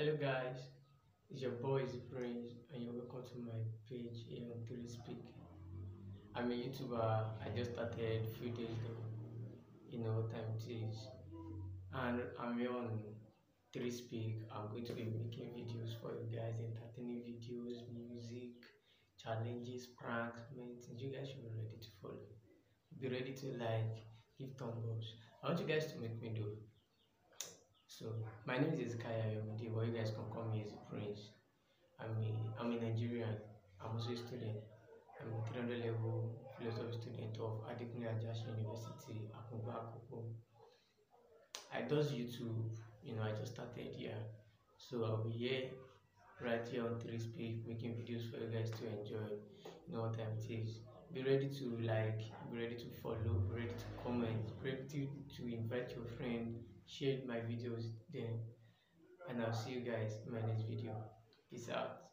Hello guys, it's your boy Prince and you're welcome to my page here on 3Speak. I'm a YouTuber, I just started a few days ago, you know what time it is. And I'm here on 3Speak. I'm going to be making videos for you guys, entertaining videos, music, challenges, pranks, many. You guys should be ready to follow. Be ready to like, give thumbs up. I want you guys to make me do so my name is Kaya Yomide, but you guys can call me as Prince. I'm a I'm a Nigerian. I'm also a student. I'm a 300 level philosophy student of Adekunle Ajasin University, Akungba Akoko. I does YouTube, you know, I just started here. So I'll be here right here on 3Speak making videos for you guys to enjoy. You know what time it is. Be ready to like, be ready to follow, be ready to comment, be ready to, to invite your friend share my videos then and i'll see you guys in my next video. Peace out